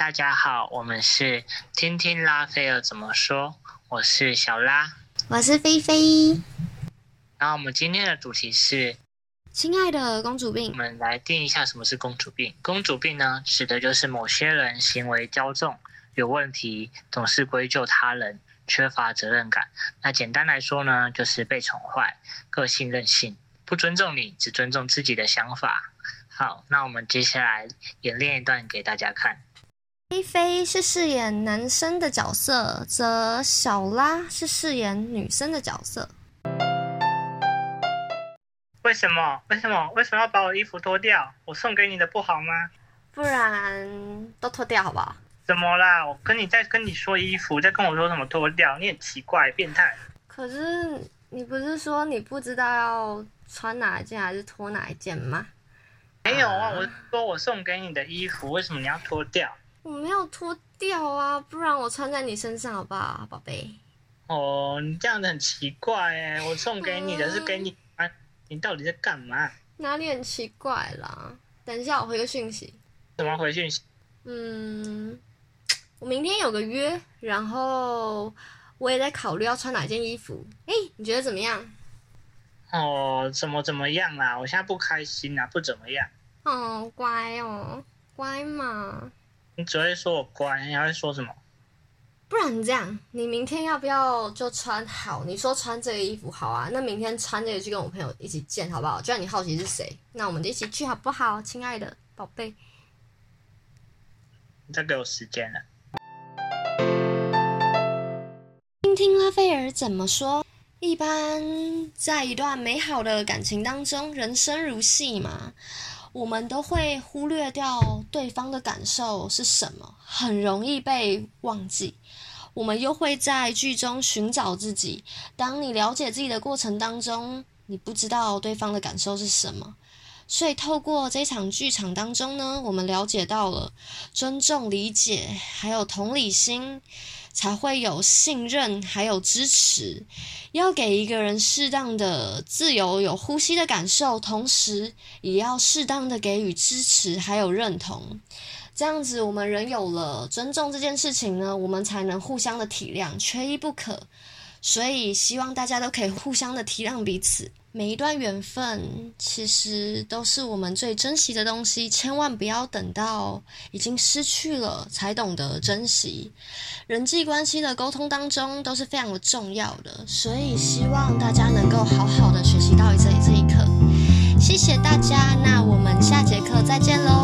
大家好，我们是听听拉斐尔怎么说，我是小拉，我是菲菲。然后我们今天的主题是，亲爱的公主病。我们来定一下什么是公主病。公主病呢，指的就是某些人行为骄纵、有问题，总是归咎他人，缺乏责任感。那简单来说呢，就是被宠坏，个性任性，不尊重你，只尊重自己的想法。好，那我们接下来演练一段给大家看。菲菲是饰演男生的角色，则小拉是饰演女生的角色。为什么？为什么？为什么要把我衣服脱掉？我送给你的不好吗？不然都脱掉好不好？怎么啦？我跟你在跟你说衣服，在跟我说什么脱掉？你很奇怪，变态。可是你不是说你不知道要穿哪一件还是脱哪一件吗？没有啊，我说我送给你的衣服，为什么你要脱掉？我没有脱掉啊，不然我穿在你身上好不好，宝贝？哦，你这样子很奇怪哎，我送给你的是给你，啊，你到底在干嘛？哪里很奇怪啦？等一下我回个讯息。怎么回讯息？嗯，我明天有个约，然后我也在考虑要穿哪件衣服。哎，你觉得怎么样？哦，怎么怎么样啦？我现在不开心啊，不怎么样。哦，乖哦，乖嘛。你只会说我乖，你还会说什么？不然这样，你明天要不要就穿好？你说穿这个衣服好啊，那明天穿这个去跟我朋友一起见好不好？就让你好奇是谁，那我们就一起去好不好，亲爱的宝贝？你再给我时间了。听听拉斐尔怎么说。一般在一段美好的感情当中，人生如戏嘛，我们都会忽略掉对方的感受是什么，很容易被忘记。我们又会在剧中寻找自己。当你了解自己的过程当中，你不知道对方的感受是什么，所以透过这场剧场当中呢，我们了解到了尊重、理解，还有同理心。才会有信任，还有支持。要给一个人适当的自由、有呼吸的感受，同时也要适当的给予支持，还有认同。这样子，我们人有了尊重这件事情呢，我们才能互相的体谅，缺一不可。所以，希望大家都可以互相的体谅彼此。每一段缘分其实都是我们最珍惜的东西，千万不要等到已经失去了才懂得珍惜。人际关系的沟通当中都是非常的重要的，所以希望大家能够好好的学习到这这一课。谢谢大家，那我们下节课再见喽。